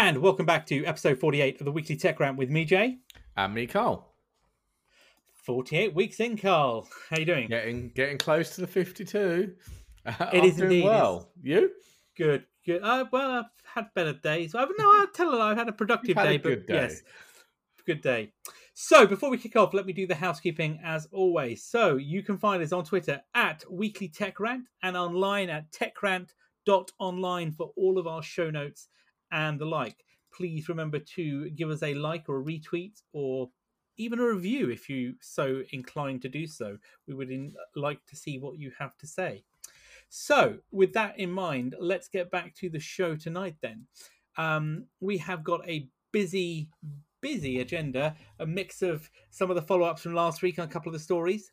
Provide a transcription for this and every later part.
And welcome back to episode 48 of the Weekly Tech Rant with me, Jay. And me, Carl. 48 weeks in, Carl. How you doing? Getting getting close to the 52. It I'm is indeed. well. You? Good, good. Uh, well, I've had better days. I've, no, I'll tell a lie. I've had a productive had day, a good but day. yes, good day. So before we kick off, let me do the housekeeping as always. So you can find us on Twitter at Weekly Tech Rant and online at techrant.online for all of our show notes and the like. Please remember to give us a like or a retweet or even a review if you so inclined to do so. We would in, like to see what you have to say. So, with that in mind, let's get back to the show tonight then. Um, we have got a busy, busy agenda, a mix of some of the follow ups from last week and a couple of the stories.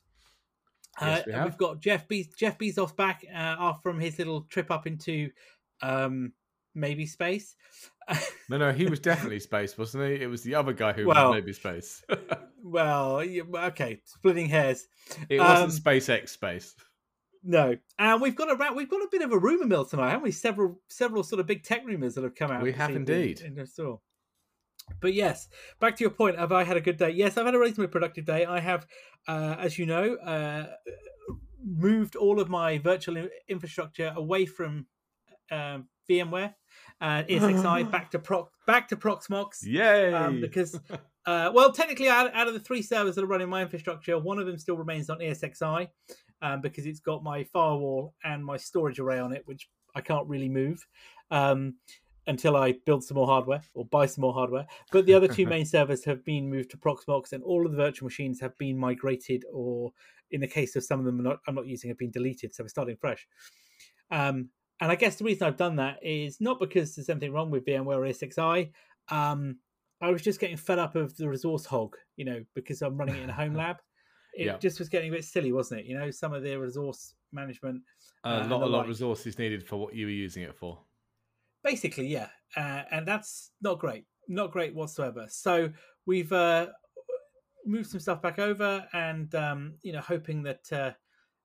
Yes, we uh, have. We've got Jeff, Be- Jeff Bezos back uh, from his little trip up into um, maybe space. No, no, he was definitely space, wasn't he? It was the other guy who Well- was maybe space. well, okay, splitting hairs. it wasn't Um, SpaceX space. No, and we've got a ra- we've got a bit of a rumor mill tonight, haven't we? Several several sort of big tech rumors that have come out. We have indeed. In the store. But yes, back to your point. Have I had a good day? Yes, I've had a reasonably productive day. I have, uh, as you know, uh, moved all of my virtual infrastructure away from um, VMware, uh, ESXi back to Proc back to Proxmox. Yay! um, because uh, well technically out, out of the three servers that are running my infrastructure one of them still remains on esxi um, because it's got my firewall and my storage array on it which i can't really move um, until i build some more hardware or buy some more hardware. But the other two main servers have been moved to proxmox and all of the virtual machines have been migrated or in the case of some of them I'm not, I'm not using have been deleted so we're starting fresh. Um, and I guess the reason I've done that is not because there's anything wrong with VMware or ESXi. Um, I was just getting fed up of the resource hog, you know, because I'm running it in a home lab. It Yeah. just was getting a bit silly, wasn't it? You know, some of the resource management. a uh, lot, a lot of resources needed for what you were using it for. Basically, yeah. Uh, and that's not great. Not great whatsoever. So we've uh, moved some stuff back over and, um, you know, hoping that.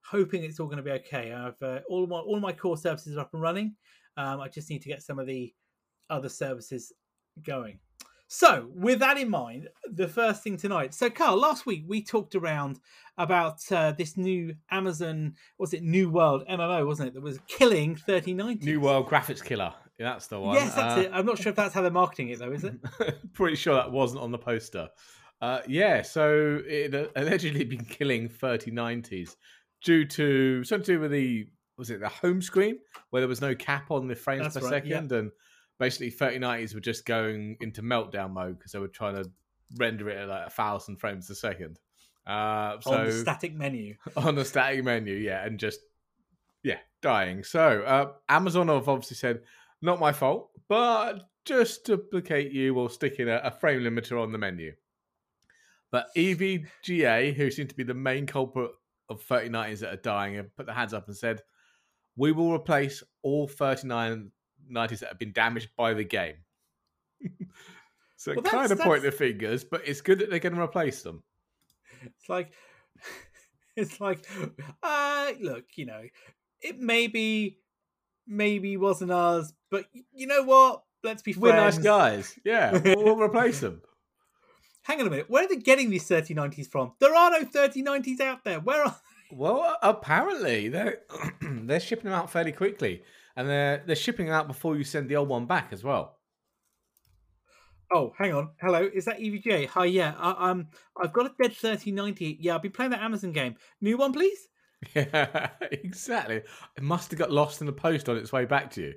Hoping it's all going to be okay. I've uh, all my all my core services are up and running. Um, I just need to get some of the other services going. So, with that in mind, the first thing tonight. So, Carl, last week we talked around about uh, this new Amazon, was it New World MMO, wasn't it? That was killing 3090. New World Graphics Killer. That's the one. Yes, that's Uh, it. I'm not sure if that's how they're marketing it, though, is it? Pretty sure that wasn't on the poster. Uh, yeah, so it uh, allegedly been killing 3090s due to something to do with the was it the home screen where there was no cap on the frames That's per right, yeah. second, and basically 3090s were just going into meltdown mode because they were trying to render it at like a thousand frames a second. Uh, so On the static menu. on the static menu, yeah, and just yeah, dying. So uh, Amazon have obviously said, not my fault, but just to placate you, we'll stick in a, a frame limiter on the menu. But EVGA, who seem to be the main culprit of 3090s that are dying, have put their hands up and said, we will replace all 3090s that have been damaged by the game. so Well, kind that's- of point that's- the fingers, but it's good that they're going to replace them. It's like, it's like, uh, look, you know, it maybe, maybe wasn't ours, but you know what? Let's be friends. We're nice guys. Yeah, we'll, we'll replace them. Hang on a minute. Where are they getting these 3090s from? There are no 3090s out there. Where are Well, apparently they're they're shipping them out fairly quickly, and they're they're shipping them out before you send the old one back as well. Oh, hang on. Hello, is that EVGA? Hi, yeah. I, um, I've got a dead 3090. Yeah, I've been playing that Amazon game. New one, please. Yeah, exactly. It must have got lost in the post on its way back to you.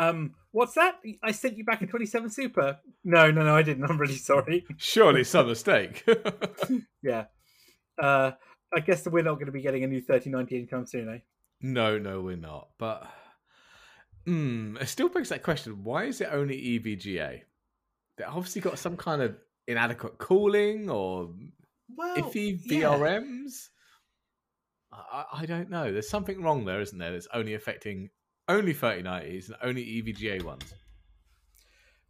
Um, what's that? I sent you back a 27 Super. No, no, no, I didn't. I'm really sorry. Surely some mistake. Yeah. Uh, I guess that we're not going to be getting a new 3090 anytime soon, eh? no, no, we're not. But mm, it still begs that question: Why is it only EVGA? They obviously got some kind of inadequate cooling or Well, iffy yeah. VRMs. I, I- I don't know. There's something wrong there, isn't there? That's only affecting only 3090s and only EVGA ones.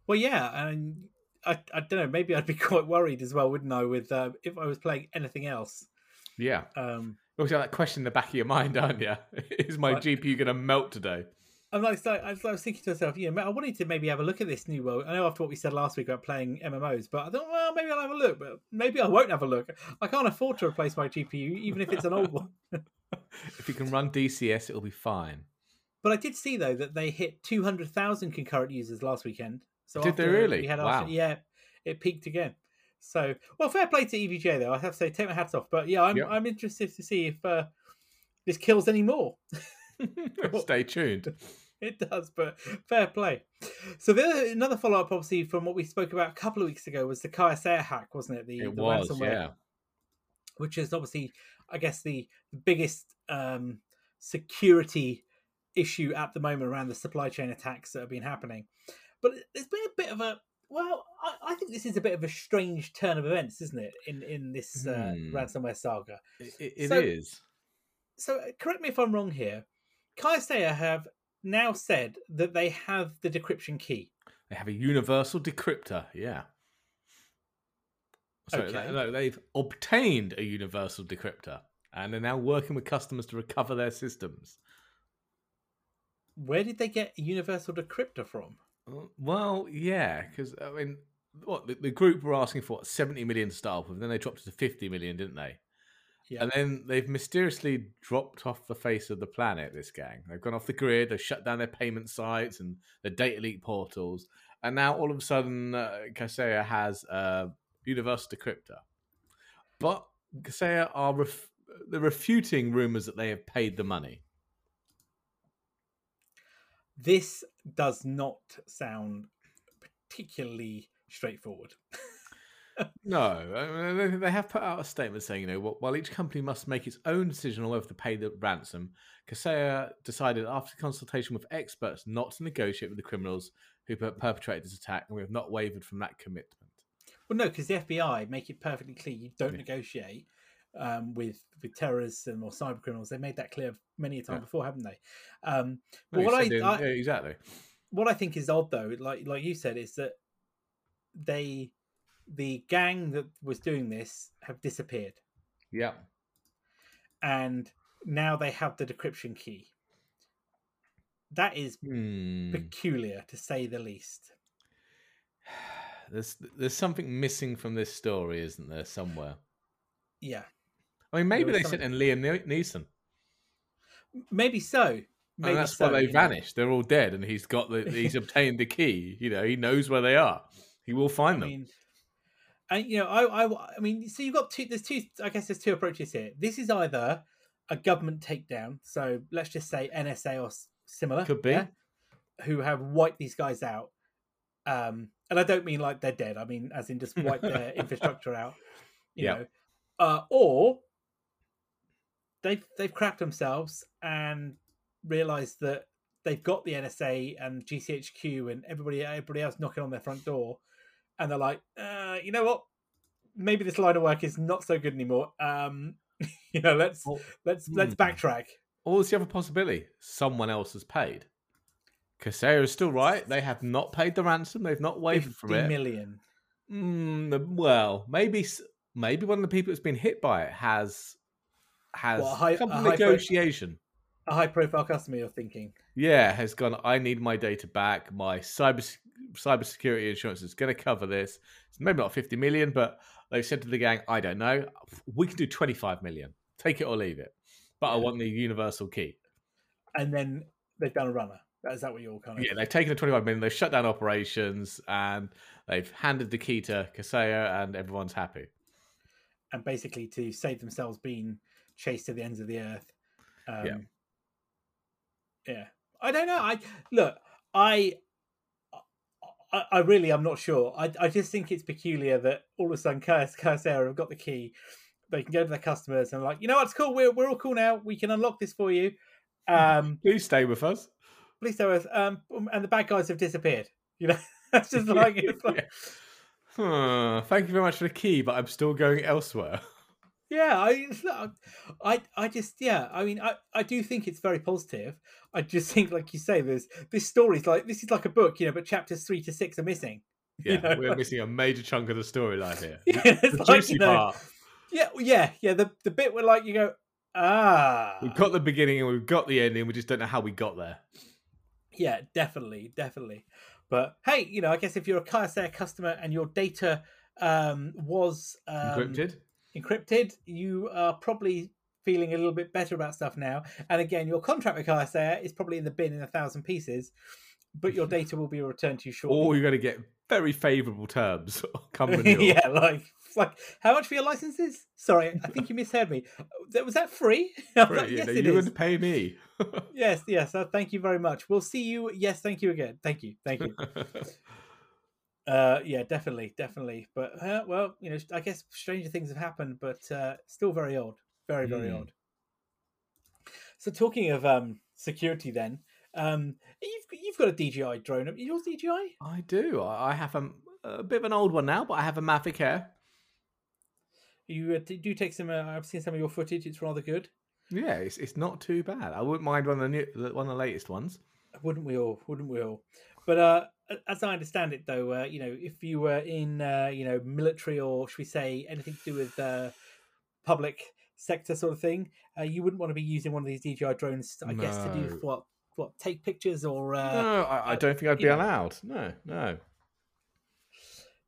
Well, yeah, and I, I don't know. Maybe I'd be quite worried as well, wouldn't I? With uh, if I was playing anything else. Yeah. Um, You always have that question in the back of your mind, aren't you? Is my. GPU going to melt today? I'm like, so I I was thinking to myself, you know, I wanted to maybe have a look at this new world. I know after what we said last week about playing MMOs, but I thought, well, maybe I'll have a look, but maybe I won't have a look. I can't afford to replace my GPU, even if it's an old one. If you can run DCS, it'll be fine. But I did see though that they hit 200,000 concurrent users last weekend. So Did they really? We had Wow. after, yeah, it peaked again. So well, fair play to EVGA though. I have to say, take my hats off. But yeah, I'm Yep. I'm interested to see if uh, this kills any more. Stay tuned. It does, but fair play. So the other, another follow up, obviously, from what we spoke about a couple of weeks ago, was the Kaseya hack, wasn't it? The, It the was, ransomware, yeah. which is obviously, I guess, the, the biggest um, security issue at the moment around the supply chain attacks that have been happening. But there's been a bit of a well, I, I think this is a bit of a strange turn of events, isn't it? In in this uh, Hmm. ransomware saga. It, it- So- is. So uh, correct me if I'm wrong here. Kaseya have now said that they have the decryption key. They have a universal decryptor. Yeah. Sorry, Okay. no, they've obtained a universal decryptor and are now working with customers to recover their systems. Where did they get universal decryptor from? Uh, Well, yeah, because I mean, what the, the group were asking for what, seventy million to start off with, then they dropped it to fifty million, didn't they? Yeah. And then they've mysteriously dropped off the face of the planet. This gang, they've gone off the grid. They've shut down their payment sites and their data leak portals, and now all of a sudden, uh, Kaseya has a universal decryptor. But Kaseya are ref- they're refuting rumors that they have paid the money. This does not sound particularly straightforward. No, I mean, they- have put out a statement saying, you know, while each company must make its own decision on whether to pay the ransom, Kaseya decided after consultation with experts not to negotiate with the criminals who perpetrated this attack, and we have not wavered from that commitment. Well, no, because the FBI make it perfectly clear you don't Yeah. negotiate um, with with terrorists and or cyber criminals. They made that clear many a time Yeah. before, haven't they? Um, but what I, I yeah, exactly. what I think is odd though, like like you said, is that they the gang that was doing this have disappeared, Yeah. and now they have the decryption key. That is Hmm. peculiar to say the least. There's there's something missing from this story, isn't there? Somewhere. Yeah, I mean, maybe they something- sent in Liam Ne- Neeson, maybe so. Maybe and that's so, why they know. vanished. They're all dead, and he's got the he's obtained the key. You know, he knows where they are. He will I find them. mean, and you know, I, I, I mean, so you've got two. There's two. I guess there's two approaches here. This is either a government takedown. So let's just say NSA or similar, Could be. who have wiped these guys out. Um, and I don't mean like they're dead. I mean as in just wipe their infrastructure out. You Yeah. know, uh, or they've they've crapped themselves and realised that they've got the NSA and GCHQ and everybody everybody else knocking on their front door, and they're like, uh, you know what? Maybe this line of work is not so good anymore. Um, you know, let's Well, let's let's hmm. backtrack. Or is the other possibility? Someone else has paid. Kaseya is still right. They have not paid the ransom. They've not wavered from 50 it. million. Mm, well, maybe maybe one of the people that's been hit by it has has What, a high- a to high pro- negotiation. A high profile customer, you're thinking. Yeah, has gone. I need my data back. My cyber cybersecurity insurance is going to cover this. It's maybe not fifty million, but they've said to the gang, "I don't know. We can do twenty five million. Take it or leave it. But I want the universal key." And then they've done a runner. Is that what you're kind of? Yeah, they've taken the 25 million, they've shut down operations, and they've handed the key to Kaseya, and everyone's happy. And basically to save themselves being chased to the ends of the earth. Um, Yeah. Yeah. I don't know. I look. I. I, really, I'm not sure. I, I just think it's peculiar that all of a sudden Curse, Kaisera have got the key. They can go to their customers and like, you know what's cool? We're we're all cool now. We can unlock this for you. Um, Please stay with us. please stay with us. Um, and the bad guys have disappeared. You know, that's just like it's like, Huh, thank you very much for the key, but I'm still going elsewhere. Yeah. I, not- I, I just yeah. I mean, I, I do think it's very positive. I just think, like you say, there's this story's like this is like a book, you know, but chapters three to six are missing. You Yeah, know, we're missing a major chunk of the storyline here. Yeah, the like, juicy you know, part. yeah, yeah, yeah. The the bit where like you go, ah, We've got the beginning and we've got the ending. We just don't know how we got there. Yeah, definitely, definitely. But hey, you know, I guess if you're a Kyocera customer and your data um, was um, Encrypted. Encrypted, you are probably feeling a little bit better about stuff now. And again, your contract with Kyocera is probably in the bin in a thousand pieces, but your data will be returned to you shortly. Or you're going to get very favourable terms come renewal. yeah, like like how much for your licenses? Sorry, I think you misheard me. Was that free? Right, like, yes, you would pay me. Yes, yes. Uh, thank you very much. We'll see you. Yes, thank you again. Thank you, thank you. Uh, yeah, definitely, definitely. But uh, well, you know, I guess stranger things have happened, but uh, still very odd, very very Hmm. odd. So talking of um, security, then um, you've you've got a DJI drone. Yours DJI? I do. I I have a, a bit of an old one now, but I have a Mavic Air. You uh, do take some. Uh, I've seen some of your footage. It's rather good. Yeah, it's it's not too bad. I wouldn't mind one of the new, one of the latest ones. Wouldn't we all? Wouldn't we all? But uh, as I understand it, though, uh, you know, if you were in, uh, you know, military or should we say anything to do with uh, public sector sort of thing, uh, you wouldn't want to be using one of these DJI drones, I guess, to do what, what, take pictures or uh, no, I, I uh, don't think I'd be know. allowed. No, no.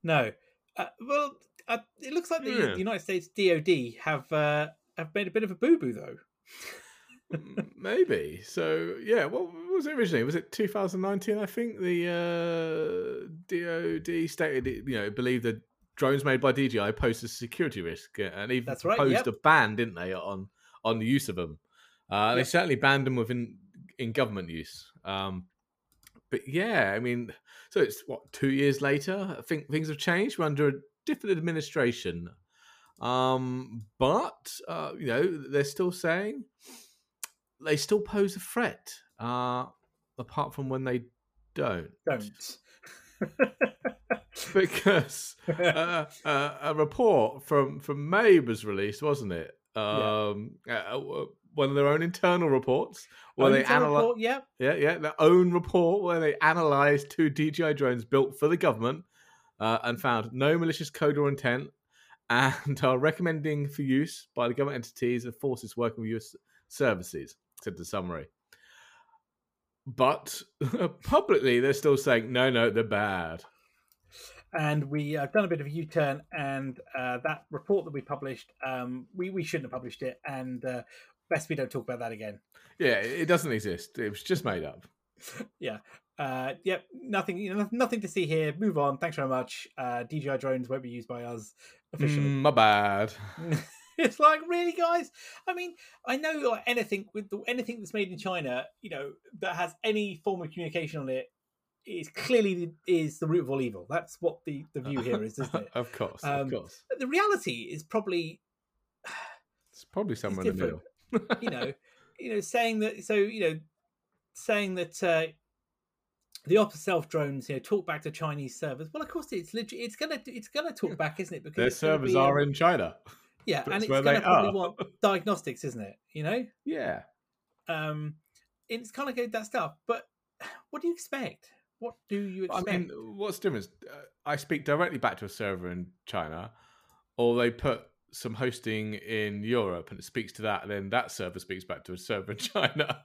no. Uh, well, uh, it looks like the, Yeah. the United States DoD have uh, have made a bit of a boo boo though. Maybe. So yeah, what was it originally? Was it 2019? I think the uh, DoD stated it, you know believed that drones made by DJI pose a security risk, uh, and even That's right, proposed yep. a ban, didn't they, on on the use of them? Uh, They certainly banned them within in government use. Um, but yeah, I mean, so it's what two years later. I think things have changed. We're under a different administration, um, but uh, you know they're still saying they still pose a threat. Uh, apart from when they don't, Don't. because uh, uh, a report from from May was released, wasn't it? Um, uh, uh, one of their own internal reports where Only they analyze. yeah, Yeah, yeah, their own report where they analysed two DJI drones built for the government uh, and found no malicious code or intent, and are recommending for use by the government entities and forces working with US services. Said the summary. But publicly, they're still saying no, no, they're bad. and we have done a bit of a U-turn, and uh, that report that we published, um, we we shouldn't have published it, and uh, best we don't talk about that again. Yeah, it it doesn't exist. It was just made up. Yeah, uh, yep, nothing, you know, nothing to see here. Move on. Thanks very much. Uh, DJI drones won't be used by us officially. Mm, my bad. it's like really, guys. I mean, I know like anything with the, anything that's made in China, you know, that has any form of communication on it is clearly is the root of all evil. That's what the the view here is, isn't it? of course, Um, of course. The reality is probably It's probably somewhere in the middle. you know, you know, saying that. So you know, saying that uh, the off self drones, you know, talk back to Chinese servers. Well, of course, it's legit. It's gonna it's gonna talk back, isn't it? Because Their servers are um, in China. Yeah, that's and it's where gonna probably want diagnostics, isn't it? You know, Yeah. um, it's kind of good that stuff. But what do you expect? What do you expect? I mean, what's the difference? Uh, I speak directly back to a server in China, or they put some hosting in Europe and it speaks to that, and then that server speaks back to a server in China.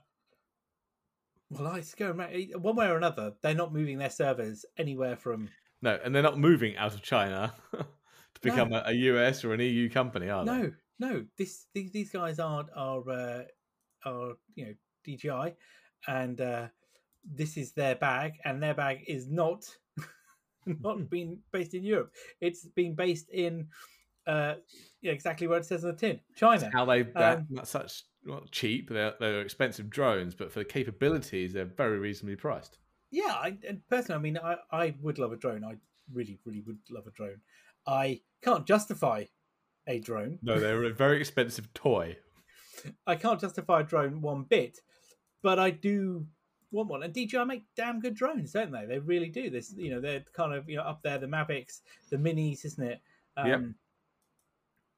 well, I go one way or another. They're not moving their servers anywhere from No, and they're not moving out of China to become a, a US or an EU company, are they? No, no. This these, these guys are are uh, are you know DJI, and uh, this is their bag, and their bag is not not being based in Europe. It's being based in uh, yeah, exactly where it says on the tin, China. How they Um, not such not cheap. They're they're expensive drones, but for the capabilities, they're very reasonably priced. Yeah, I, and personally, I mean, I, I would love a drone. I really, really would love a drone. I can't justify a drone. No, they're a very expensive toy. I can't justify a drone one bit, but I do want one. And DJI make damn good drones, don't they? They really do. This, you know, they're kind of you know up there, the Mavics, the Minis, isn't it? Um, Yep.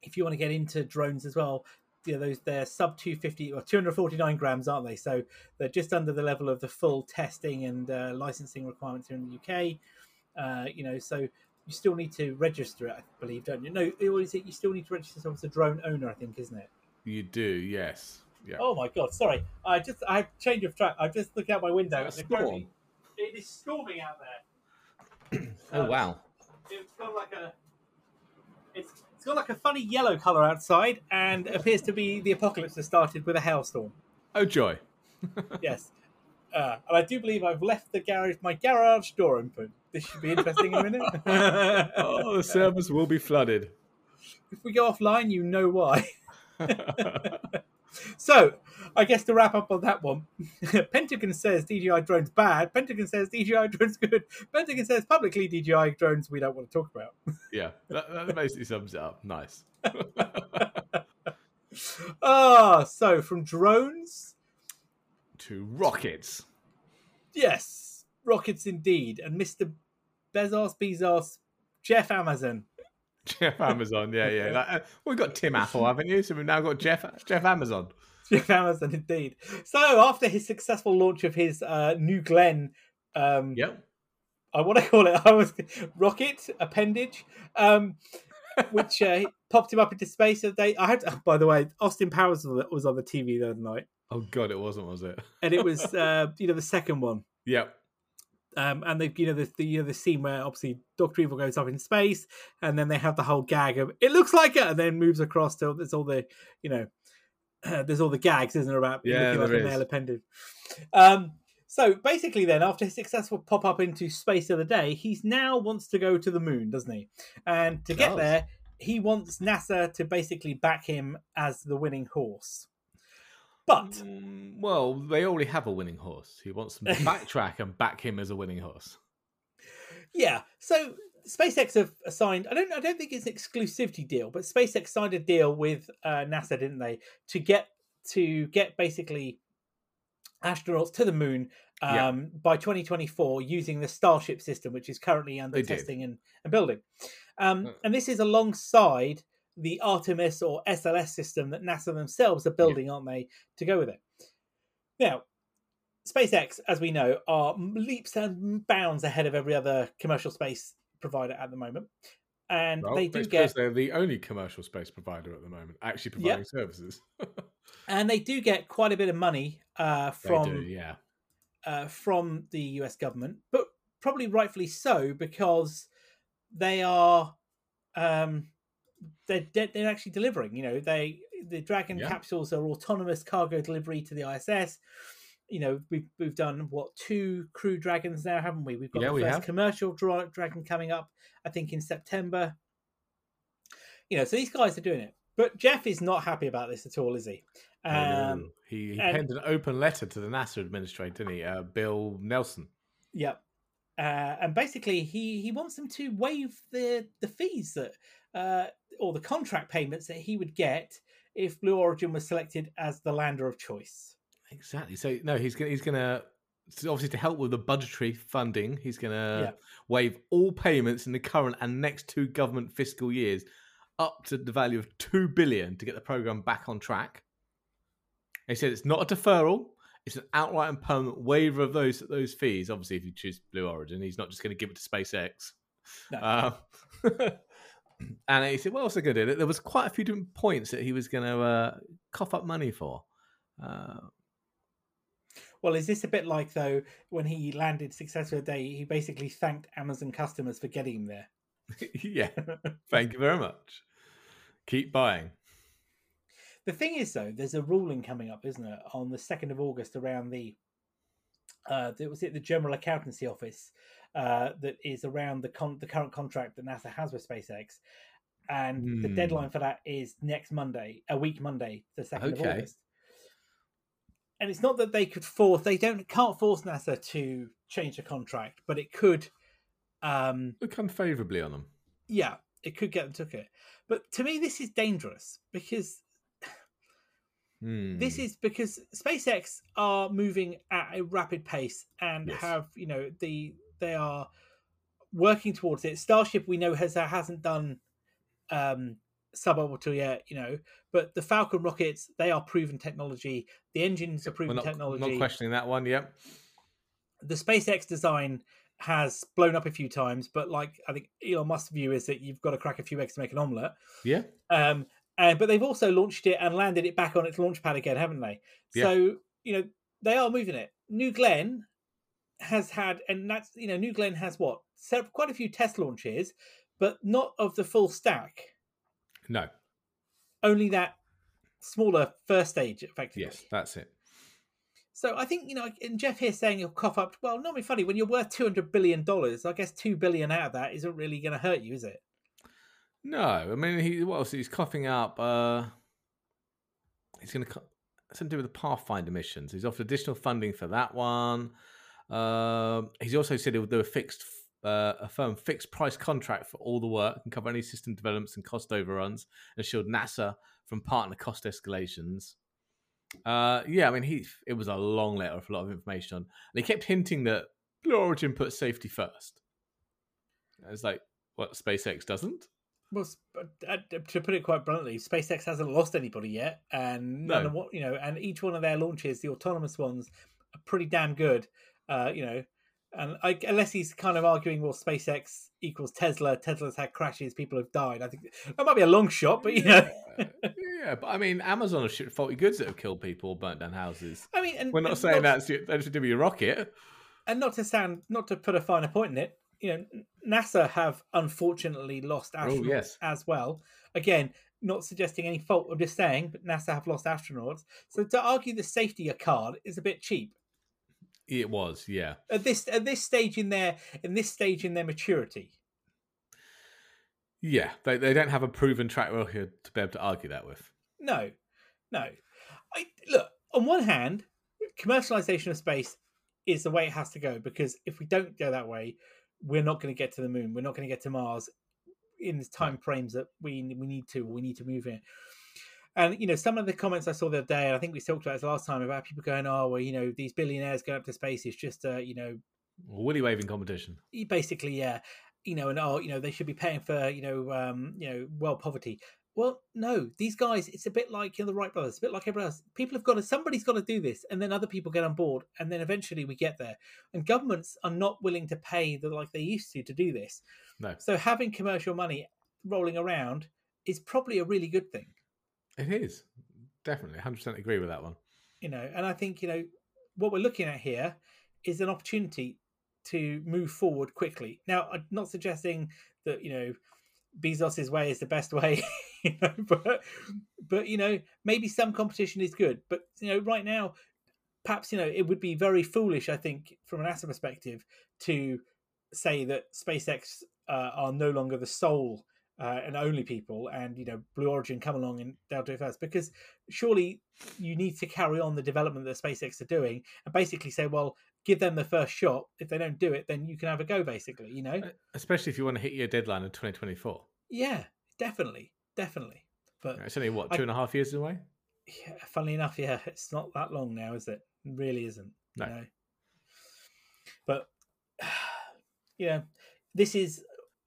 If you want to get into drones as well, you know, those they're sub 250 or 249 grams, aren't they? So they're just under the level of the full testing and uh, licensing requirements here in the UK. Uh, you know, so you still need to register it, I believe, don't you? No, or is it you still need to register yourself as a drone owner? I think, isn't it? You do, yes, Yeah. Oh my god! Sorry, I just I had change of track. I just looked out my window. Is that a and apparently storm? It is storming out there. Oh wow. It's got like a it's it's got like a funny yellow color outside, and appears to be the apocalypse has started with a hailstorm. Oh joy. Yes, uh, and I do believe I've left the garage my garage door open. This should be interesting in a minute. Oh, the servers will be flooded. if we go offline, you know why. So, I guess to wrap up on that one, Pentagon says DJI drones bad. Pentagon says DJI drones good. Pentagon says publicly DJI drones we don't want to talk about. yeah, that, that basically sums it up. Nice. Ah, so from drones, to rockets. yes, rockets indeed, and Mr. Bezos, Bezos, Jeff Amazon. Jeff Amazon, yeah, yeah. Like, uh, we've got Tim Apple, haven't you? So we've now got Jeff Jeff Amazon. Jeff Amazon, indeed. So after his successful launch of his uh, New Glenn, um, Yep. I want to call it I was rocket appendage, um, which uh, popped him up into space. The day I had, oh, by the way, Austin Powers was was on the TV the other night, Oh God, it wasn't, was it? and it was uh, you know the second one. Yep. Um, and they, you know, the, the you know the scene where obviously Doctor Evil goes up in space, and then they have the whole gag of it looks like it, and then moves across to there's all the, you know, there's all the gags, isn't there, about Yeah, looking like a male appendage. Um, so basically, then after his successful pop up into space the other day, he's now wants to go to the moon, doesn't he? And to get Does. there, he wants NASA to basically back him as the winning horse. But Mm, well, they already have a winning horse. He wants them to backtrack and back him as a winning horse. Yeah. So SpaceX have signed. I don't. I don't think it's an exclusivity deal, but SpaceX signed a deal with uh, NASA, didn't they, to get to get basically astronauts to the moon um, Yeah. by 2024 using the Starship system, which is currently under They testing and, and building. Um, Uh. and this is alongside the Artemis or SLS system that NASA themselves are building, aren't they, to go with it? Now, SpaceX, as we know, are leaps and bounds ahead of every other commercial space provider at the moment, and Well, they do get because they're the only commercial space provider at the moment, actually providing services. and they do get quite a bit of money uh, from do, yeah. uh, from the US government, but probably rightfully so because they are um, they're they're actually delivering. You know, they the Dragon Yeah. capsules are autonomous cargo delivery to the ISS. You know, we've we've done what two Crew Dragons now, haven't we? We've got Yeah, the we first have. commercial dra- Dragon coming up, I think, in September. You know, so these guys are doing it. But Jeff is not happy about this at all, is he? No, Um, he, he and- penned an open letter to the NASA administrator, didn't he? Uh, Bill Nelson. Yep. Uh, and basically, he he wants them to waive the the fees that uh, or the contract payments that he would get if Blue Origin was selected as the lander of choice. Exactly. So no, he's gonna he's gonna obviously to help with the budgetary funding, he's gonna Yeah. waive all payments in the current and next two government fiscal years up to the value of two billion to get the program back on track. He said it's not a deferral; it's an outright and permanent waiver of those those fees. Obviously, if you choose Blue Origin, he's not just going to give it to SpaceX. No. Uh, and he said, "What else are going to do?" There was quite a few different points that he was going to uh, cough up money for. Uh, Well, is this a bit like though when he landed successful day, He basically thanked Amazon customers for getting him there. yeah, thank you very much. Keep buying. The thing is, though, there's a ruling coming up, isn't it, on the second of August around the uh, the- was it the General Accountancy Office uh, that is around the con- the current contract that NASA has with SpaceX, and the Hmm. deadline for that is next Monday, a week Monday, the second of August. And it's not that they could force they don't can't force NASA to change the contract, but it could. Um, Look unfavourably on them. yeah, it could get them took it. But to me, this is dangerous because Hmm. this is because SpaceX are moving at a rapid pace and Yes. have you know the they are working towards it. Starship we know has hasn't done um suborbital yet, you know, but the Falcon rockets they are proven technology. The engines are We're proven not, technology. not questioning that one. Yep. the SpaceX design has blown up a few times, but like I think Elon Musk's view is that you've got to crack a few eggs to make an omelette. Yeah. Um, and but they've also launched it and landed it back on its launch pad again, haven't they? Yeah. So you know they are moving it. New Glenn has had, and that's you know New Glenn has what several, quite a few test launches, but not of the full stack. No. Only that smaller first stage, effectively. Yes, that's it. So I think you know, and Jeff here saying he'll cough up. Well, not be funny when you're worth two hundred billion dollars. I guess two billion out of that isn't really going to hurt you, is it? No, I mean he what else? He's coughing up. Uh, he's going to something to do with the Pathfinder missions. He's offered additional funding for that one. Um, he's also said he'll do a fixed, uh, a firm fixed price contract for all the work and cover any system developments and cost overruns, and shield NASA from partner cost escalations. Uh, yeah, I mean he. It was a long letter with a lot of information on, and he kept hinting that Blue Origin put safety first. It's like what SpaceX doesn't. Well, uh, to put it quite bluntly, SpaceX hasn't lost anybody yet, and No. what you know, and each one of their launches, the autonomous ones, are pretty damn good. Uh, you know, and I, unless he's kind of arguing, well, SpaceX equals Tesla. Tesla's had crashes, people have died. I think that might be a long shot, but you know, yeah, but I mean, Amazon have shipped faulty goods that have killed people, burnt down houses. I mean, and, We're not saying that's that's to do with your rocket. and not to sound, not to put a finer point in it. You know, NASA have unfortunately lost oh, astronauts Oh, yes. as well. Again, not suggesting any fault. I'm just saying, but NASA have lost astronauts. So to argue the safety of card is a bit cheap It was, yeah. at this at this stage in their in this stage in their maturity. Yeah, they, they don't have a proven track record to be able to argue that with. No, no. I look on one hand, commercialization of space is the way it has to go because if we don't go that way, we're not going to get to the moon. We're not going to get to Mars in the time frames that we we need to. We need to move in. And you know, some of the comments I saw the other day, and I think we talked about this last time about people going, "Oh, well, you know, these billionaires going up to space is just, a you know, Woolly waving competition. basically, yeah, you know, and oh, you know, they should be paying for, you know, um, you know, world poverty. Well, no, these guys, it's a bit like you know, the Wright brothers, a bit like everyone else. People have got to, somebody's got to do this, and then other people get on board, and then eventually we get there. And governments are not willing to pay the like they used to to do this. No, So having commercial money rolling around is probably a really good thing, it is. Definitely. 100% agree with that one. you know. And I think you know what we're looking at here is an opportunity to move forward quickly. Now, I'm not suggesting that you know Bezos's way is the best way, you know, but but you know maybe some competition is good. But you know, right now, perhaps you know it would be very foolish, I think, from an NASA perspective, to say that SpaceX uh, are no longer the sole uh, and only people, and you know Blue Origin come along and they'll do it first. Because surely you need to carry on the development that SpaceX are doing, and basically say, well, give them the first shot. If they don't do it, then you can have a go. Basically, you know. Especially if you want to hit your deadline in 2024. Yeah, definitely, definitely. But It's only, what, I- two and a half years away? yeah, funnily enough, yeah, it's not that long now, is it? It really isn't. No. You know? But you know, this is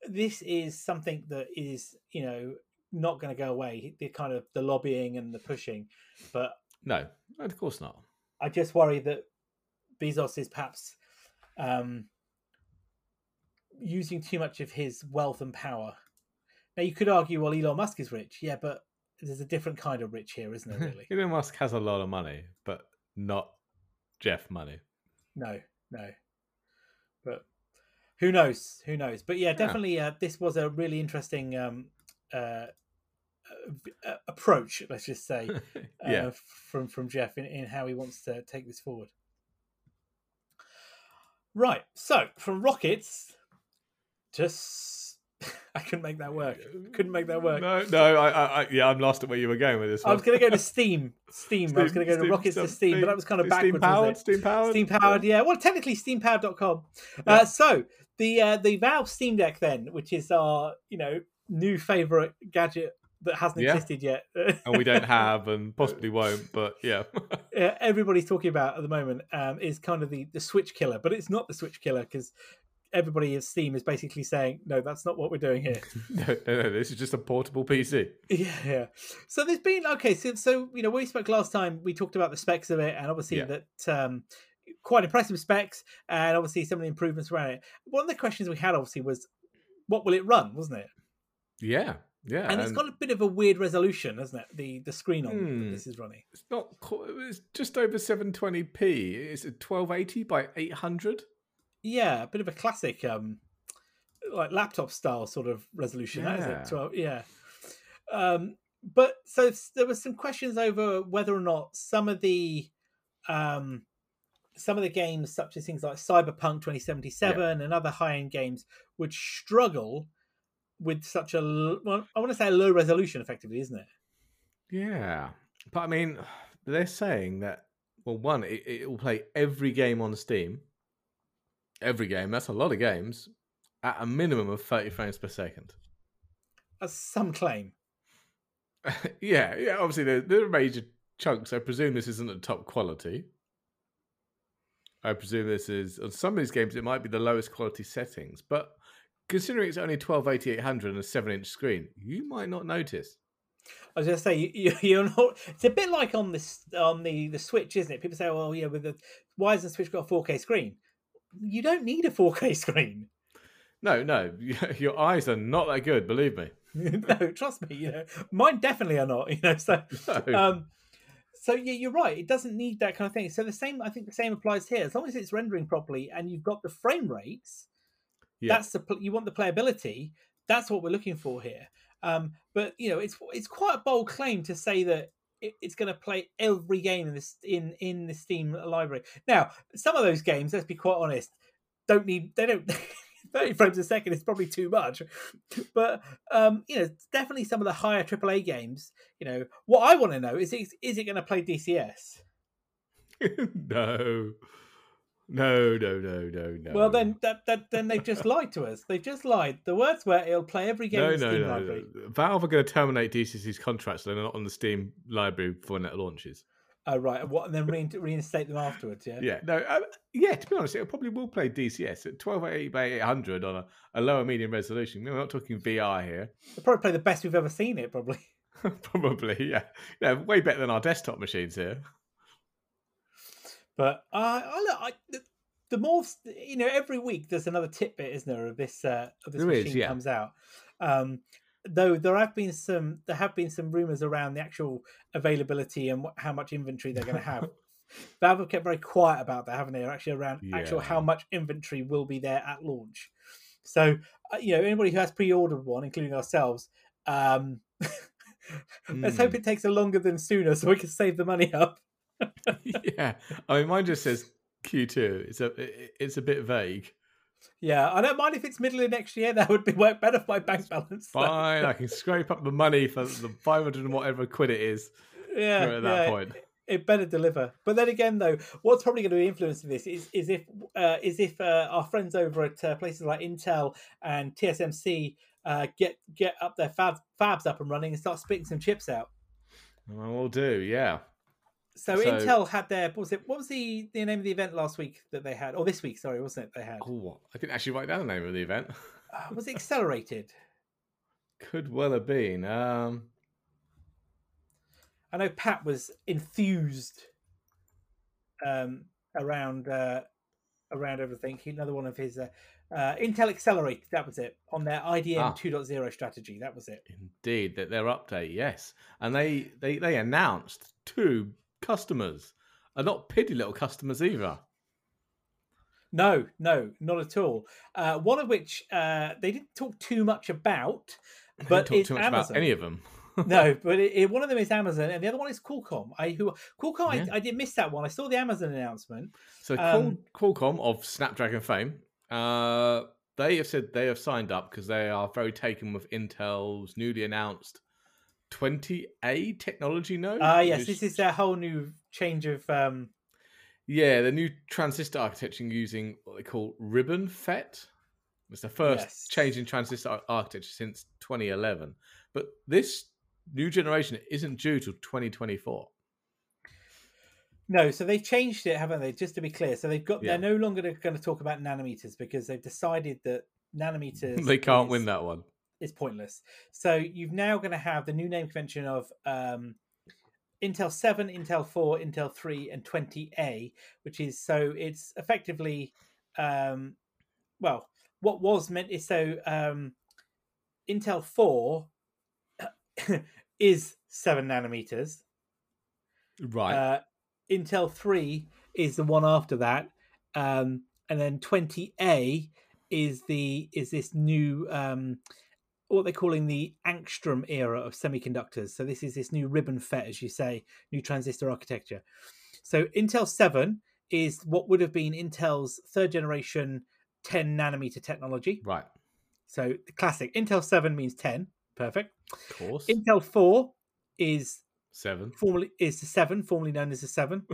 this is something that is you know not going to go away. The kind of the lobbying and the pushing, but No, of course not. I just worry that Bezos is perhaps um, using too much of his wealth and power. Now you could argue, well, Elon Musk is rich, yeah, but there's a different kind of rich here, isn't there? Really? Elon Musk has a lot of money, but not Jeff money. No, no. But who knows? Who knows? But yeah, definitely, uh, this was a really interesting um, uh, uh, approach. Let's just say, uh, yeah. from from Jeff in, in how he wants to take this forward. Right. So from rockets, just I couldn't make that work. Couldn't make that work. No, no, I, I, I, yeah, I'm lost at where you were going with this. I was going to go to Steam. Steam. I was going to go to rockets to Steam, but that was kind of backwards. Steam powered. Steam powered. Steam powered, yeah. Well, technically, steampowered.com. Yeah. Uh, so the uh, the Valve Steam Deck, then, which is our you know new favorite gadget that hasn't Yeah. existed yet, and we don't have, and possibly won't. But yeah, uh, everybody's talking about at the moment um, is kind of the the Switch killer, but it's not the Switch killer because everybody in Steam is basically saying no, that's not what we're doing here. no, no, no, this is just a portable PC. Yeah, yeah. So there's been okay. So, so you know, we spoke last time, we talked about the specs of it, and obviously Yeah. that um, quite impressive specs, and obviously some of the improvements around it. One of the questions we had obviously was, what will it run? Wasn't it? Yeah, Yeah, and it's got a bit of a weird resolution, hasn't it? The the screen on that Hmm. this is running. it's not. It's just over 720p. It's a 1280 by 800. Yeah, a bit of a classic, um, like laptop style sort of resolution. That is Yeah. it. Twelve, yeah. Um, but so there were some questions over whether or not some of the, um, some of the games, such as things like Cyberpunk 2077 and other high end games, would struggle with such a well, I want to say a low resolution, effectively, isn't it? Yeah, but I mean, they're saying that. Well, one, it, it will play every game on Steam. Every game. That's a lot of games. At a minimum of 30 frames per second. That's some claim. yeah, yeah. Obviously, there, there are major chunks. I presume this isn't at top quality. I presume this is on some of these games. It might be the lowest quality settings, but considering it's only 1280 800 and a seven inch screen, you might not notice. I was going to say you, you, you're not. It's a bit like on this on the the Switch, isn't it? People say, "Well, yeah, with the why hasn't Switch got a 4K screen?" You don't need a 4K screen. No, no, your eyes are not that good. Believe me. no, trust me. You know, mine definitely are not. You know, so No. um, so yeah, you're right. It doesn't need that kind of thing. So the same, I think, the same applies here. As long as it's rendering properly and you've got the frame rates, Yeah. that's the you want the playability. That's what we're looking for here. Um, but you know, it's it's quite a bold claim to say that it, it's going to play every game in this in in the Steam library. Now, some of those games, let's be quite honest, don't need they don't. 30 frames a second is probably too much but um you know definitely some of the higher aaa games you know what i want to know is is, is it going to play dcs no. No, no, no, no, no. well then that, that then they've just lied to us they've just lied the words were it'll play every game no, in the no, steam no, library no. Valve are going to terminate DCS's contracts. So they're not on the Steam library for when it launches. oh right what and then rein- reinstate them afterwards yeah Yeah, no, uh, yeah. To be honest, it probably will play DCS at 1280 by 800 on a, a lower medium resolution. We're not talking VR here. they'll probably play the best we've ever seen it probably probably, yeah, yeah, way better than our desktop machines here. But uh, I the, more you know, every week there's another tidbit, isn't there, of this uh, of this There is, machine yeah. comes out. Um, though there have been some there have been some rumors around the actual availability and what, how much inventory they're going to have. Valve have kept very quiet about that, haven't they? Actually, around actual how much inventory will be there at launch. So, uh, you know, anybody who has pre-ordered one, including ourselves, um, let's hope Hmm. it takes a longer than sooner, so we can save the money up. Yeah, I mean, mine just says Q2. It's a, it's a bit vague. Yeah, I don't mind if it's middle of next year. That would be work better for my bank balance. Fine, I can scrape up the money for the 500 and whatever quid it is yeah, at that yeah, point. It better deliver. But then again, though, what's probably going to be influencing this is is if uh, is if uh, our friends over at uh, places like Intel and TSMC uh, get get up their fab, fabs up and running and start spitting some chips out. Well, we'll do, yeah. So, So- Intel had their what was it? What was the, the name of the event last week that they had, or this week? Sorry, wasn't it? They had Oh, I didn't actually write down the name of the event. uh, was it accelerated? Could well have been. Um, I know Pat was enthused um, around uh, around everything. He- Another one of his uh, uh, Intel Accelerate. That was it on their IDM Ah. 2.0 strategy. That was it. indeed, that their update, yes, and they they they announced two customers, are not pity little customers either. No, no, not at all. Uh, one of which uh, they didn't talk too much about, They but didn't talk too much Amazon. about any of them. no, but it, it- one of them is Amazon, and the other one is Qualcomm. I who Qualcomm. Yeah. I, I did miss that one. I saw the Amazon announcement. So Um, Qualcomm of Snapdragon fame, uh, they have said they have signed up because they are very taken with Intel's newly announced 20A technology node. Ah, yes, which- this is a whole new change of. Um, yeah, the new transistor architecture using what they call ribbon FET. It's the first Yes. change in transistor architecture since 2011. But this new generation isn't due till 2024. No, so they've changed it, haven't they? Just to be clear, so they've got Yeah. they're no longer going to talk about nanometers because they've decided that nanometers they can't is, win that one. Is pointless. So you've now going to have the new name convention of um, Intel Seven, Intel Four, Intel Three, and Twenty A, which is so it's effectively um, well what was meant is so um, Intel Four is seven nanometers. Right. Uh, Intel 3 is the one after that. Um, and then 20A is the is this new um, what they're calling the angstrom era of semiconductors. So this is this new ribbon FET, as you say, new transistor architecture. So Intel 7 is what would have been Intel's third generation 10 nanometer technology. right. So the classic Intel 7 means 10. Perfect. Of course. Intel 4 is Seven. formerly is the 7, formerly known as the 7.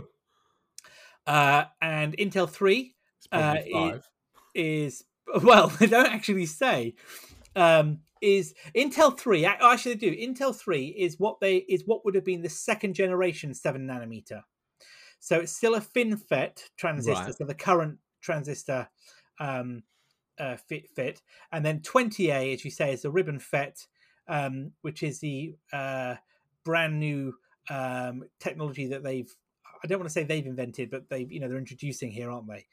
Uh, and Intel 3 Uh, five. is well, they don't actually say. Um, is Intel 3 ac- actually do Intel 3 is what they is what would have been the second generation 7 nanometer. So it's still a FinFET transistor, Right. so the current transistor um, uh, fit fit, and then 20A, as you say, is the ribbon FET, um, which is the uh, brand new um, technology that they've. I don't want to say they've invented, but they you know they're introducing here, aren't they?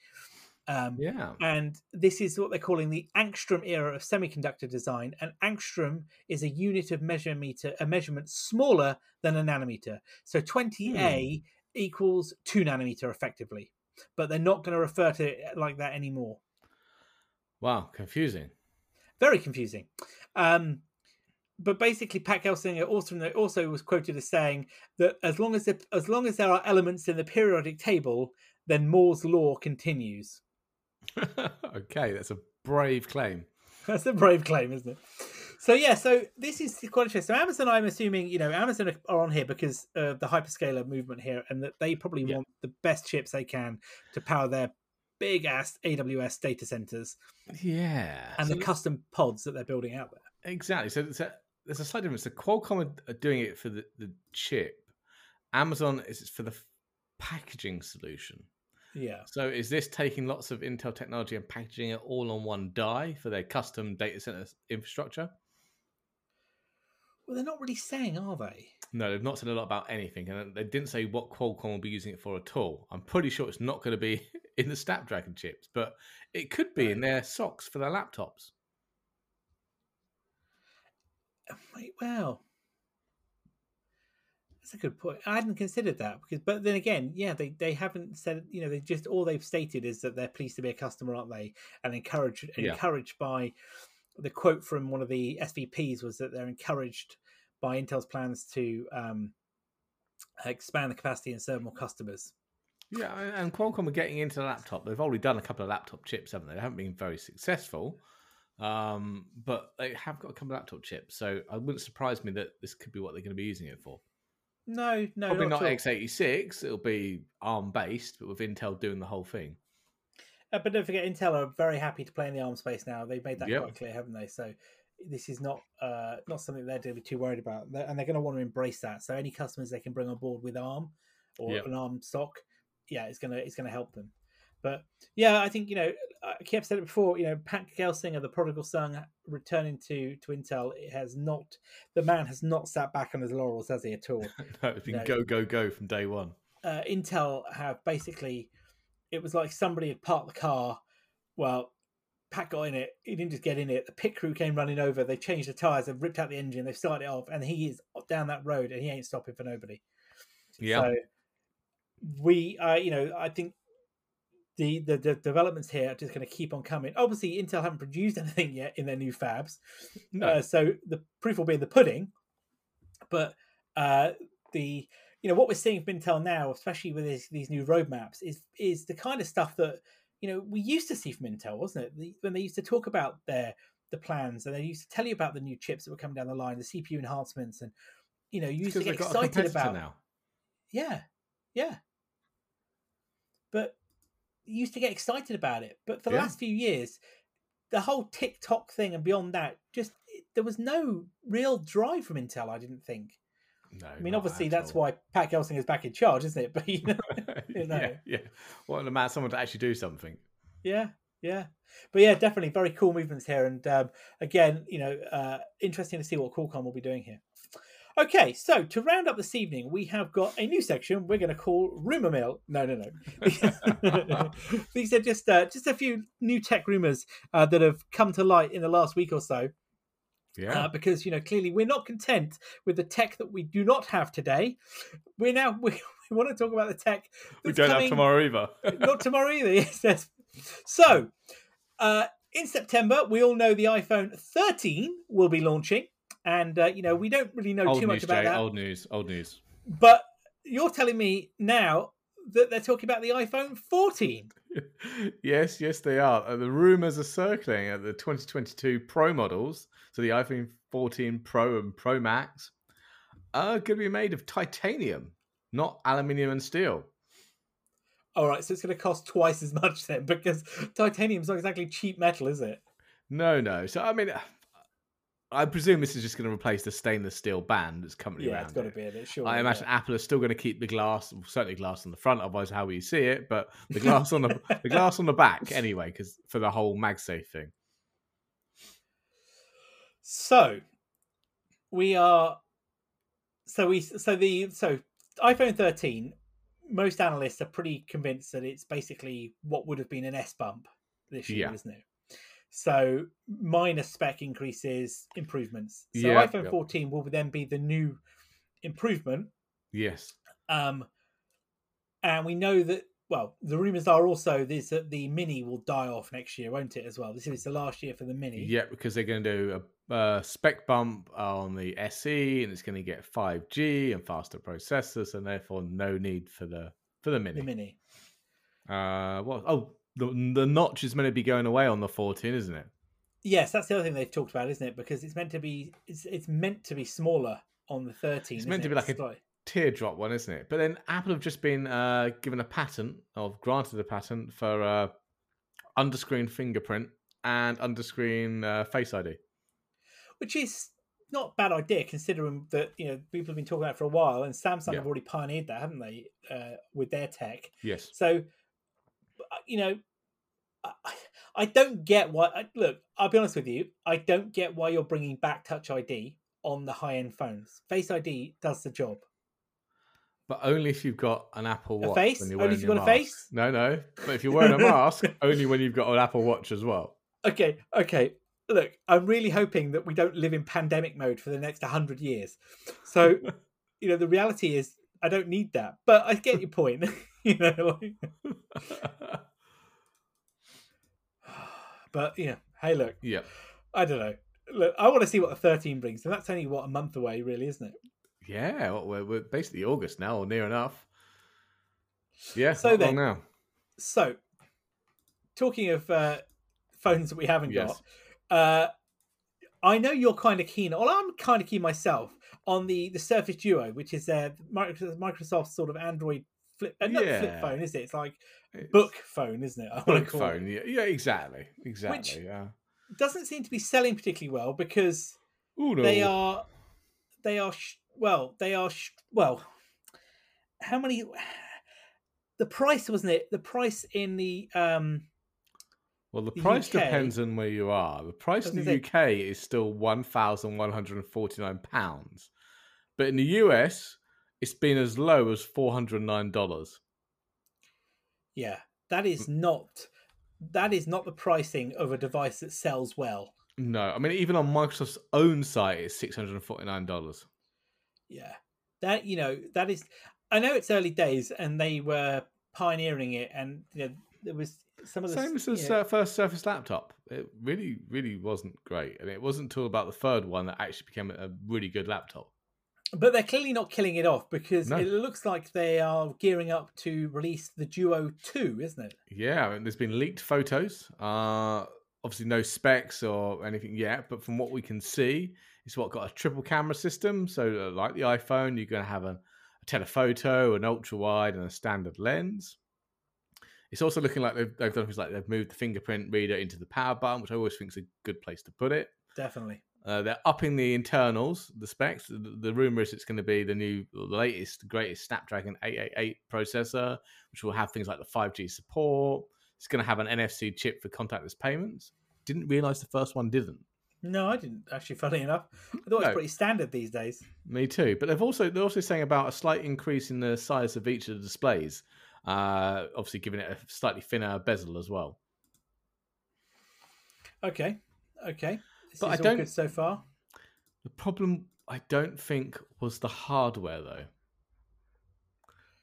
Um, yeah. and this is what they're calling the angstrom era of semiconductor design. And angstrom is a unit of measure meter, a measurement smaller than a nanometer. So 20A equals two nanometer effectively, but they're not going to refer to it like that anymore. Wow. Confusing. Very confusing. Um, but basically, Pat Gelsinger also also was quoted as saying that as long as the, as long as there are elements in the periodic table, then Moore's law continues. okay, that's a brave claim. That's a brave claim, isn't it? So yeah, so this is quite interesting. So Amazon, I'm assuming, you know, Amazon are on here because of the hyperscaler movement here, and that they probably Yeah. want the best chips they can to power their big ass AWS data centers Yeah. and So the custom pods that they're building out there. Exactly. So there's a, there's a slight difference. So Qualcomm are- are doing it for the, the chip. Amazon is for the packaging solution. Yeah. So is this taking lots of Intel technology and packaging it all on one die for their custom data center infrastructure? Well, they're not really saying, are they? No, they've not said a lot about anything, and they didn't say what Qualcomm will be using it for at all. I'm pretty sure it's not going to be in the Snapdragon chips, but it could be in their SoCs for their laptops. Uh, Wait, Well, that's a good point. I hadn't considered that because, but then again, yeah, they they haven't said. You know, they just all they've stated is that they're pleased to be a customer, aren't they? And encouraged Yeah. encouraged by the quote from one of the SVPs was that they're encouraged by Intel's plans to um, expand the capacity and serve more customers. Yeah, and- Qualcomm are getting into the laptop. They've already done a couple of laptop chips, haven't they? They haven't been very successful, um, but they have got a couple of laptop chips. So it wouldn't surprise me that this could be what they're going to be using it for. No, no, Probably not, not x86. It'll be ARM based, but with Intel doing the whole thing. Uh, but don't forget, Intel are very happy to play in the ARM space now. They've made that Yep. quite clear, haven't they? So this is not uh, not something they're going to be too worried about, They're- and they're going to want to embrace that. So any customers they can bring on board with ARM or Yep. an ARM stock, yeah, it's gonna it's gonna help them. But yeah, I think you know I kept said it before. You know, Pat Gelsinger, the prodigal son, returning to to Intel, it has not the man has not sat back on his laurels, has he at all? no, it's been No. go go go from day one. uh, Intel have basically, it was like somebody had parked the car. Well, Pat got in it. He didn't just get in it. The pit crew came running over. They changed the tires. They've ripped out the engine. They've started it off, and he is down that road, and he ain't stopping for nobody. Yeah, So we, uh, you know, I think the, the the developments here are just going to keep on coming. Obviously, Intel haven't produced anything yet in their new fabs, no, uh, so the proof will be in the pudding. But uh, the you know what we're seeing from Intel now, especially with these, these new roadmaps, is is the kind of stuff that you know we used to see from Intel, wasn't it? The, when they used to talk about their the plans and they used to tell you about the new chips that were coming down the line, the CPU enhancements, and you know you used to get excited about now. yeah, yeah. But used to get excited about it. But for the Yeah. last few years, the whole tick-tock thing and beyond that, just there was no real drive from Intel. I didn't think. No, I mean, obviously that's all. why Pat Gelsinger is back in charge, isn't it? But you know, you know. yeah, yeah. What about someone to actually do something? yeah, yeah. But yeah, definitely very cool movements here. And um, again, you know, uh, interesting to see what Qualcomm will be doing here. Okay, so to round up this evening, we have got a new section we're going to call Rumor Mill. No, no, no. These are just uh, just a few new tech rumors uh, that have come to light in the last week or so. Yeah. uh, because you know clearly we're not content with the tech that we do not have today. We're now we, we want to talk about the tech we don't coming- have tomorrow either. not tomorrow either. Yes, yes. So, uh, in September, we all know the iPhone 13 will be launching, and uh, you know we don't really know old too news, much about Jay. that. Old news. Old news. But you're telling me now that they're talking about the iPhone 14. yes, yes, they are. Uh, the rumors are circling at the 2022 Pro models, so the iPhone 14 Pro and Pro Max, are going to be made of titanium, not aluminium and steel. All right, so it's going to cost twice as much then, because titanium's not exactly cheap metal, is it? No, no. So I mean, I presume this is just going to replace the stainless steel band that's currently around. Yeah, around. it's got to be in it. Sure. I imagine Apple is still going to keep the glass, certainly glass on the front, otherwise how will you see it? But the glass on the the glass on the back anyway, because for the whole MagSafe thing. So we are. So we so the so iPhone 13. Most analysts are pretty convinced that it's basically what would have been an S bump this year, Yeah. isn't it? So minor spec increases, improvements. So Yeah, iPhone yeah. 14 will then be the new improvement. Yes. Um, and we know that. Well, the rumors are also this that the Mini will die off next year, won't it? As well, this is the last year for the Mini. Yeah, because they're going to do a, a spec bump on the SE, and it's going to get 5G and faster processors, and therefore no need for the for the mini. The Mini. Uh, what? Oh, the the notch is meant to be going away on the 14, isn't it? Yes, that's the other thing they've talked about, isn't it? Because it's meant to be it's it's meant to be smaller on the 13. It's meant to isn't be it? like a-. Teardrop one, isn't it? But then Apple have just been uh, given a patent, or granted a patent for uh, underscreen fingerprint and underscreen uh, Face ID. which is not a bad idea considering that you know people have been talking about it for a while, and Samsung Yeah. have already pioneered that, haven't they, uh, with their tech? Yes. So, you know, I, I don't get why. I- Look, I'll be honest with you. I don't get why you're bringing back Touch ID on the high end phones. Face ID does the job. But only if you've got an Apple A Watch. face? When you're Only if you've got a face? No, no. But if you're wearing a mask, only when you've got an Apple Watch as well. Okay, okay. Look, I'm really hoping that we don't live in pandemic mode for the next 100 years. So, you know, the reality is I don't need that. But I get your point. you know, like, but yeah, hey, look, yeah. I don't know. Look, I want to see what the 13 brings, and that's only what a month away, really, isn't it? Yeah. Well, we're, we're basically August now, or near enough. Yeah. So then- now. So, talking of uh, phones that we haven't Yes. got, uh, I know you're kind of keen. Well, I'm kind of keen myself on the the Surface Duo, which is their Microsoft sort of Android flip, uh, not flip phone, is it? It's like It's book phone, isn't it? I book call it. phone. Yeah. Yeah. Exactly. Exactly. yeah. Doesn't seem to be selling particularly well because Ooh, no. they are they are sh- well they are sh- well how many the price wasn't it the price in the um Well, the the price UK depends on where you are. The price in the UK is still one thousand one hundred and forty nine pounds, but in the US, it's been as low as four hundred nine dollars. yeah that is not that is not the pricing of a device that sells well No, I mean even on Microsoft's own site, it's six hundred and forty nine dollars. yeah that you know that is i know it's early days and they were pioneering it and you know there was some of the Same as the know, first Surface laptop. It really, really wasn't great, and it wasn't until about the third one that actually became a really good laptop. But they're clearly not killing it off because No. it looks like they are gearing up to release the duo 2 isn't it Yeah, mean, there's been leaked photos. Uh, obviously, no specs or anything yet, but from what we can see, it's what got a triple camera system. So, uh, like the iPhone, you're going to have a, a telephoto, an ultra wide, and a standard lens. It's also looking like they've, they've done things like they've moved the fingerprint reader into the power button, which I always think is a good place to put it. definitely Uh, they're upping the internals, the specs. The, the rumor is it's going to be the new, the latest, greatest Snapdragon 888 processor, which will have things like the 5G support. It's going to have an NFC chip for contactless payments. Didn't realize the first one didn't. No, I didn't actually. Funny enough, I thought it was pretty standard these days. Me too. But they've also they're also saying about a slight increase in the size of each of the displays. Uh, obviously, giving it a slightly thinner bezel as well. Okay, okay. This But I don't- good so far. The problem, I don't think, was the hardware though.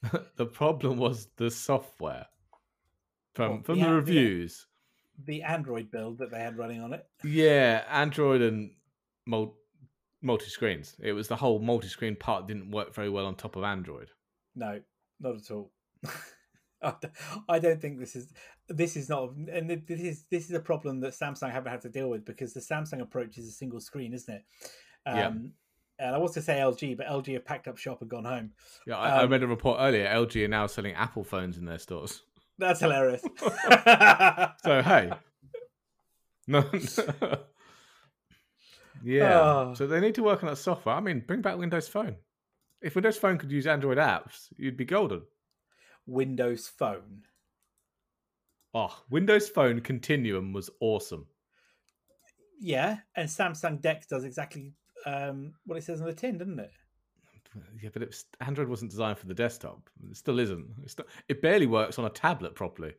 the problem was the software from What, from the the, a- the- reviews. The Android build that they had running on it. Yeah, Android and multi screens. It was the whole multi screen part didn't work very well on top of Android. No, not at all. I don't think this is this is not and this is this is a problem that Samsung haven't had to deal with because the Samsung approach is a single screen, isn't it? Um, Yeah. And I was to say LG, but LG have packed up shop and gone home. Yeah, I, I Um, read a report earlier. LG are now selling Apple phones in their stores. That's hilarious. So hey, no, yeah. Oh. So they need to work on that software. I mean, bring back Windows Phone. If Windows Phone could use Android apps, you'd be golden. Windows Phone. Oh, Windows Phone Continuum was awesome. Yeah, and Samsung Dex does exactly um, what it says on the tin, doesn't it? Yeah, but it was, Android wasn't designed for the desktop. It still isn't. Not, it barely works on a tablet properly.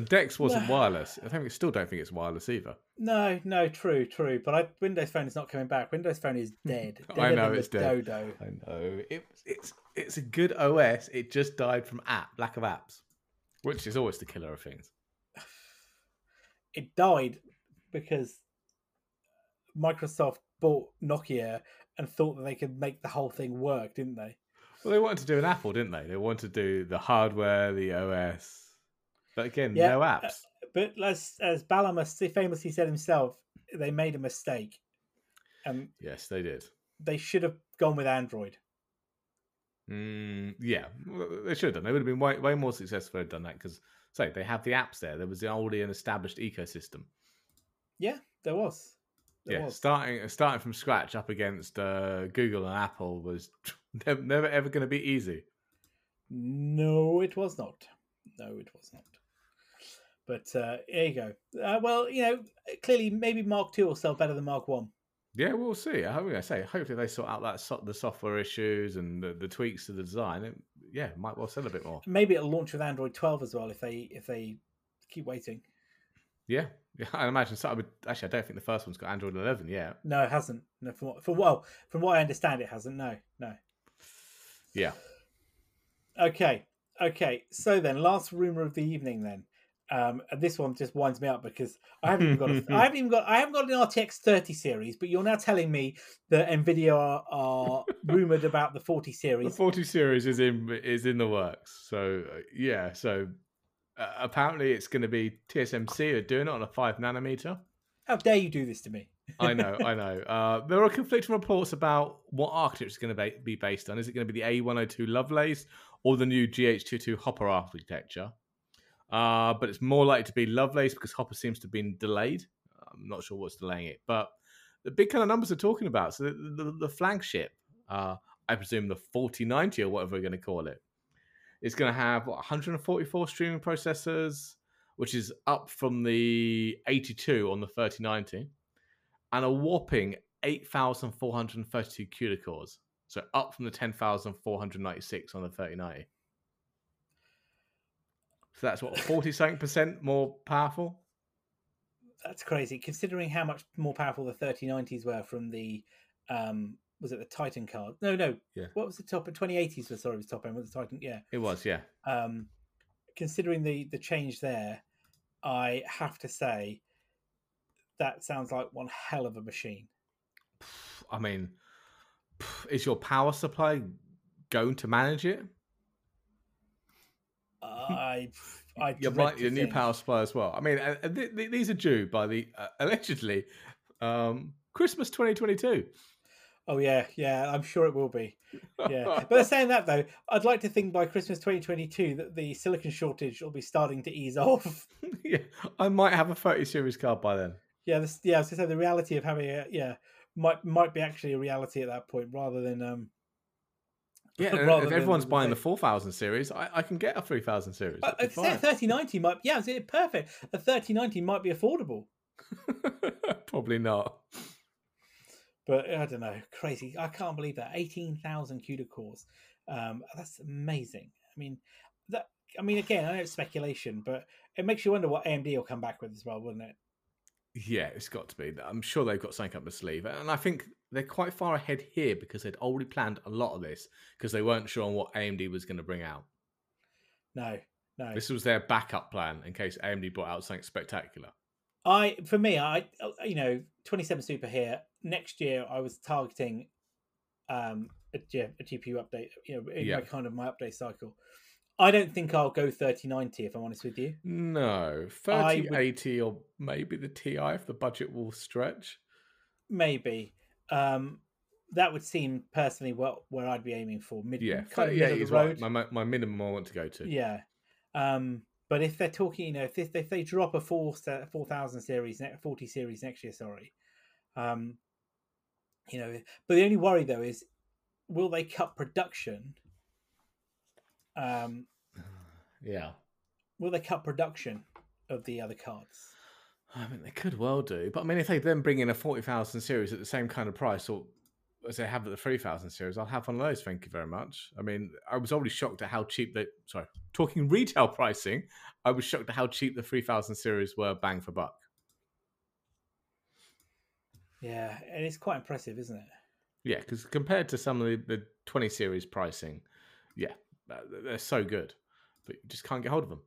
And Dex wasn't No. wireless. I think we still don't think it's wireless either. No, no, true, true. But I, Windows Phone is not coming back. Windows Phone is dead. I know it's dead. Dodo. I know it, it's it's a good OS. It just died from app lack of apps, which is always the killer of things. It died because Microsoft bought Nokia and thought that they could make the whole thing work, didn't they? Well, they wanted to do an Apple, didn't they? They wanted to do the hardware, the OS, but again, Yeah, no uh, apps. But as as Ballmer's famously said himself, they made a mistake, and yes, they did. they should have gone with Android. Mm, yeah, they should have done. They would have been way, way more successful if they'd done that because, say, they have the apps there. There was the already an established ecosystem. Yeah, there was. There yeah, was. starting starting from scratch up against uh, Google and Apple was never, never ever going to be easy. No, it was not. No, it was not. But uh, there you go. Uh, well, you know, clearly maybe Mark Two will sell better than Mark One. Yeah, we'll see. I hope I say hopefully they sort out that so- the software issues and the, the tweaks to the design. It, yeah, might well sell a bit more. Maybe it'll launch with Android 12 as well if they if they keep waiting. Yeah, yeah. I imagine so. I would, actually, I don't think the first one's got Android 11 yet. No, it hasn't. No, from what, from well, from what I understand, it hasn't. No, no. Yeah. Okay, okay. So then, last rumor of the evening. Then, um, and this one just winds me up because I haven't even got. A, I haven't even got. I haven't got an RTX 30 series, but you're now telling me that Nvidia are, are rumored about the 40 series. The 40 series is in is in the works. So uh, yeah, so uh, apparently it's going to be TSMC are doing it on a five nanometer. How dare you do this to me? I know, I know. Uh, there are conflicting reports about what architecture is going to be based on. Is it going to be the A102 Lovelace or the new GH22 Hopper architecture? Uh, but it's more likely to be Lovelace because Hopper seems to have been delayed. I'm not sure what's delaying it, but the big kind of numbers are talking about. So the, the, the flagship, uh, I presume the 4090 or whatever we're going to call it, is going to have what, 144 streaming processors, which is up from the 82 on the 3090 and a whopping 8,432 CUDA cores. So up from the 10,496 on the 3090. So that's what, 40 something percent more powerful? That's crazy, considering how much more powerful the 3090s were from the. Um, was it the Titan card? No, no. Yeah. What was the top? 2080s was sorry, was top end. Was the Titan? Yeah. It was, yeah. um, considering the the change there, I have to say that sounds like one hell of a machine. I mean, is your power supply going to manage it? I I You dread might to your new power supply as well. I mean, uh, uh, th- th- these are due by the uh, allegedly um, Christmas 2022. Oh yeah, yeah, I'm sure it will be. Yeah, but saying that though, I'd like to think by Christmas 2022 that the silicon shortage will be starting to ease off. yeah, I might have a 30 series card by then. yeah, this, yeah. I was gonna say the reality of having a yeah might might be actually a reality at that point rather than um. Yeah, and if everyone's the buying the 4000 series, I, I can get a 3000 series. Uh, a 3090 might yeah, it's perfect. A 3090 might be affordable. Probably not. but I don't know, crazy. I can't believe that eighteen thousand CUDA cores. Um, that's amazing. I mean, that. I mean, again, I know it's speculation, but it makes you wonder what AMD will come back with as well, wouldn't it? Yeah, it's got to be. I'm sure they've got something up the sleeve, and I think they're quite far ahead here because they'd already planned a lot of this because they weren't sure on what AMD was going to bring out. No, no. This was their backup plan in case AMD brought out something spectacular. I, for me, I, you know, 27 Super here. Next year, I was targeting um, a, a GPU update, you know, in Yeah. my kind of my update cycle. I don't think I'll go 3090 if I'm honest with you. No, I would- 3080 or maybe the TI if the budget will stretch. Maybe. Um, that would seem personally what where I'd be aiming for. Mid, Yeah, kind of 3080 middle is of the what road. my, my my minimum I want to go to. Yeah. Um, but if they're talking, you know, if they, if they drop a four four thousand series, forty series next year, sorry, um, you know, but the only worry though is, will they cut production? Um, Yeah. will they cut production of the other cards? I mean, they could well do, but I mean, if they then bring in a forty thousand series at the same kind of price, or as they have at the three thousand series, I'll have one of those. Thank you very much. I mean, I was already shocked at how cheap they. Sorry, talking retail pricing, I was shocked at how cheap the three thousand series were, bang for buck. Yeah, and it's quite impressive, isn't it? Yeah, because compared to some of the, the twenty series pricing, yeah, uh, they're so good, but you just can't get hold of them.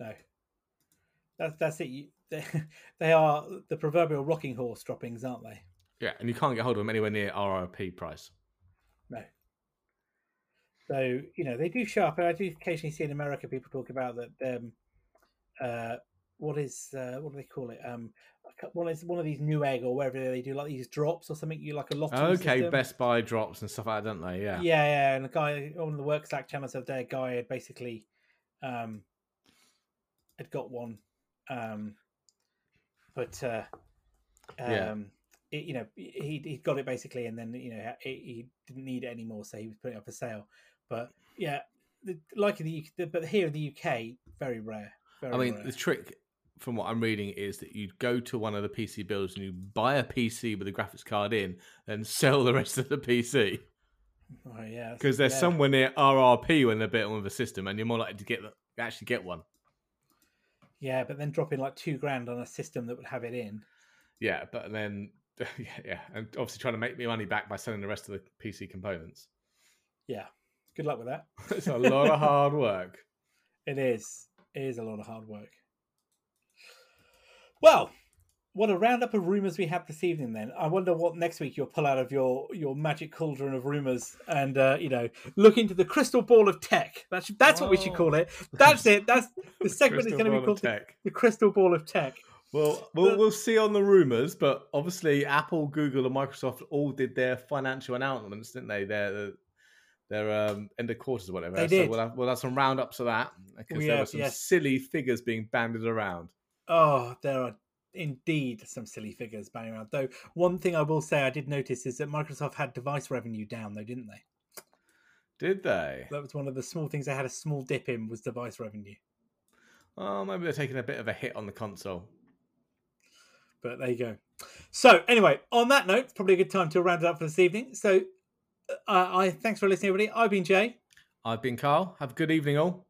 No, that's that's it. You, they, they are the proverbial rocking horse droppings, aren't they? Yeah, and you can't get hold of them anywhere near RRP price. No. So you know they do show up, and I do occasionally see in America people talk about that. Um, uh, what is uh, what do they call it? Um, one is one of these Newegg or wherever they do like these drops or something. You like a lottery. Okay, system. Best Buy drops and stuff like that, don't they? Yeah. Yeah, yeah, and a guy on the work Slack channel said there, guy had basically um had got one, um, but uh, um, Yeah. it, you know, he he got it basically, and then you know he, he didn't need it anymore, so he was putting it up for sale. But yeah, the, like in the, UK, the but here in the UK, very rare. Very I mean, rare. the trick from what I'm reading is that you go to one of the PC builders and you buy a PC with a graphics card in, and sell the rest of the PC Oh, yeah, because they're yeah. somewhere near RRP when they're built with a system, and you're more likely to get the, actually get one. Yeah, but then dropping like two grand on a system that would have it in. Yeah, but then yeah, yeah, and obviously trying to make me money back by selling the rest of the PC components. Yeah, good luck with that. it's a lot of hard work. It is. It is a lot of hard work. Well, what a roundup of rumors we have this evening. Then I wonder what next week you'll pull out of your your magic cauldron of rumors and uh, you know look into the crystal ball of tech. That's that's what we should Oh. call it. That's it. That's the segment is going to be called the, tech. the crystal ball of tech. Well, we'll But- we'll see on the rumors, but obviously Apple, Google, and Microsoft all did their financial announcements, didn't they? Their their um, end of quarters or whatever. They So did. we'll have, we'll have some roundups of that because there were some yes. silly figures being banded around. Oh, there are indeed some silly figures banging around. Though one thing I will say I did notice is that Microsoft had device revenue down, though, didn't they? Did they? That was one of the small things they had a small dip in was device revenue. Oh, maybe they're taking a bit of a hit on the console. But there you go. So anyway, on that note, it's probably a good time to round it up for this evening. So uh, I thanks for listening, everybody. I've been Jay. I've been Carl. Have a good evening, all.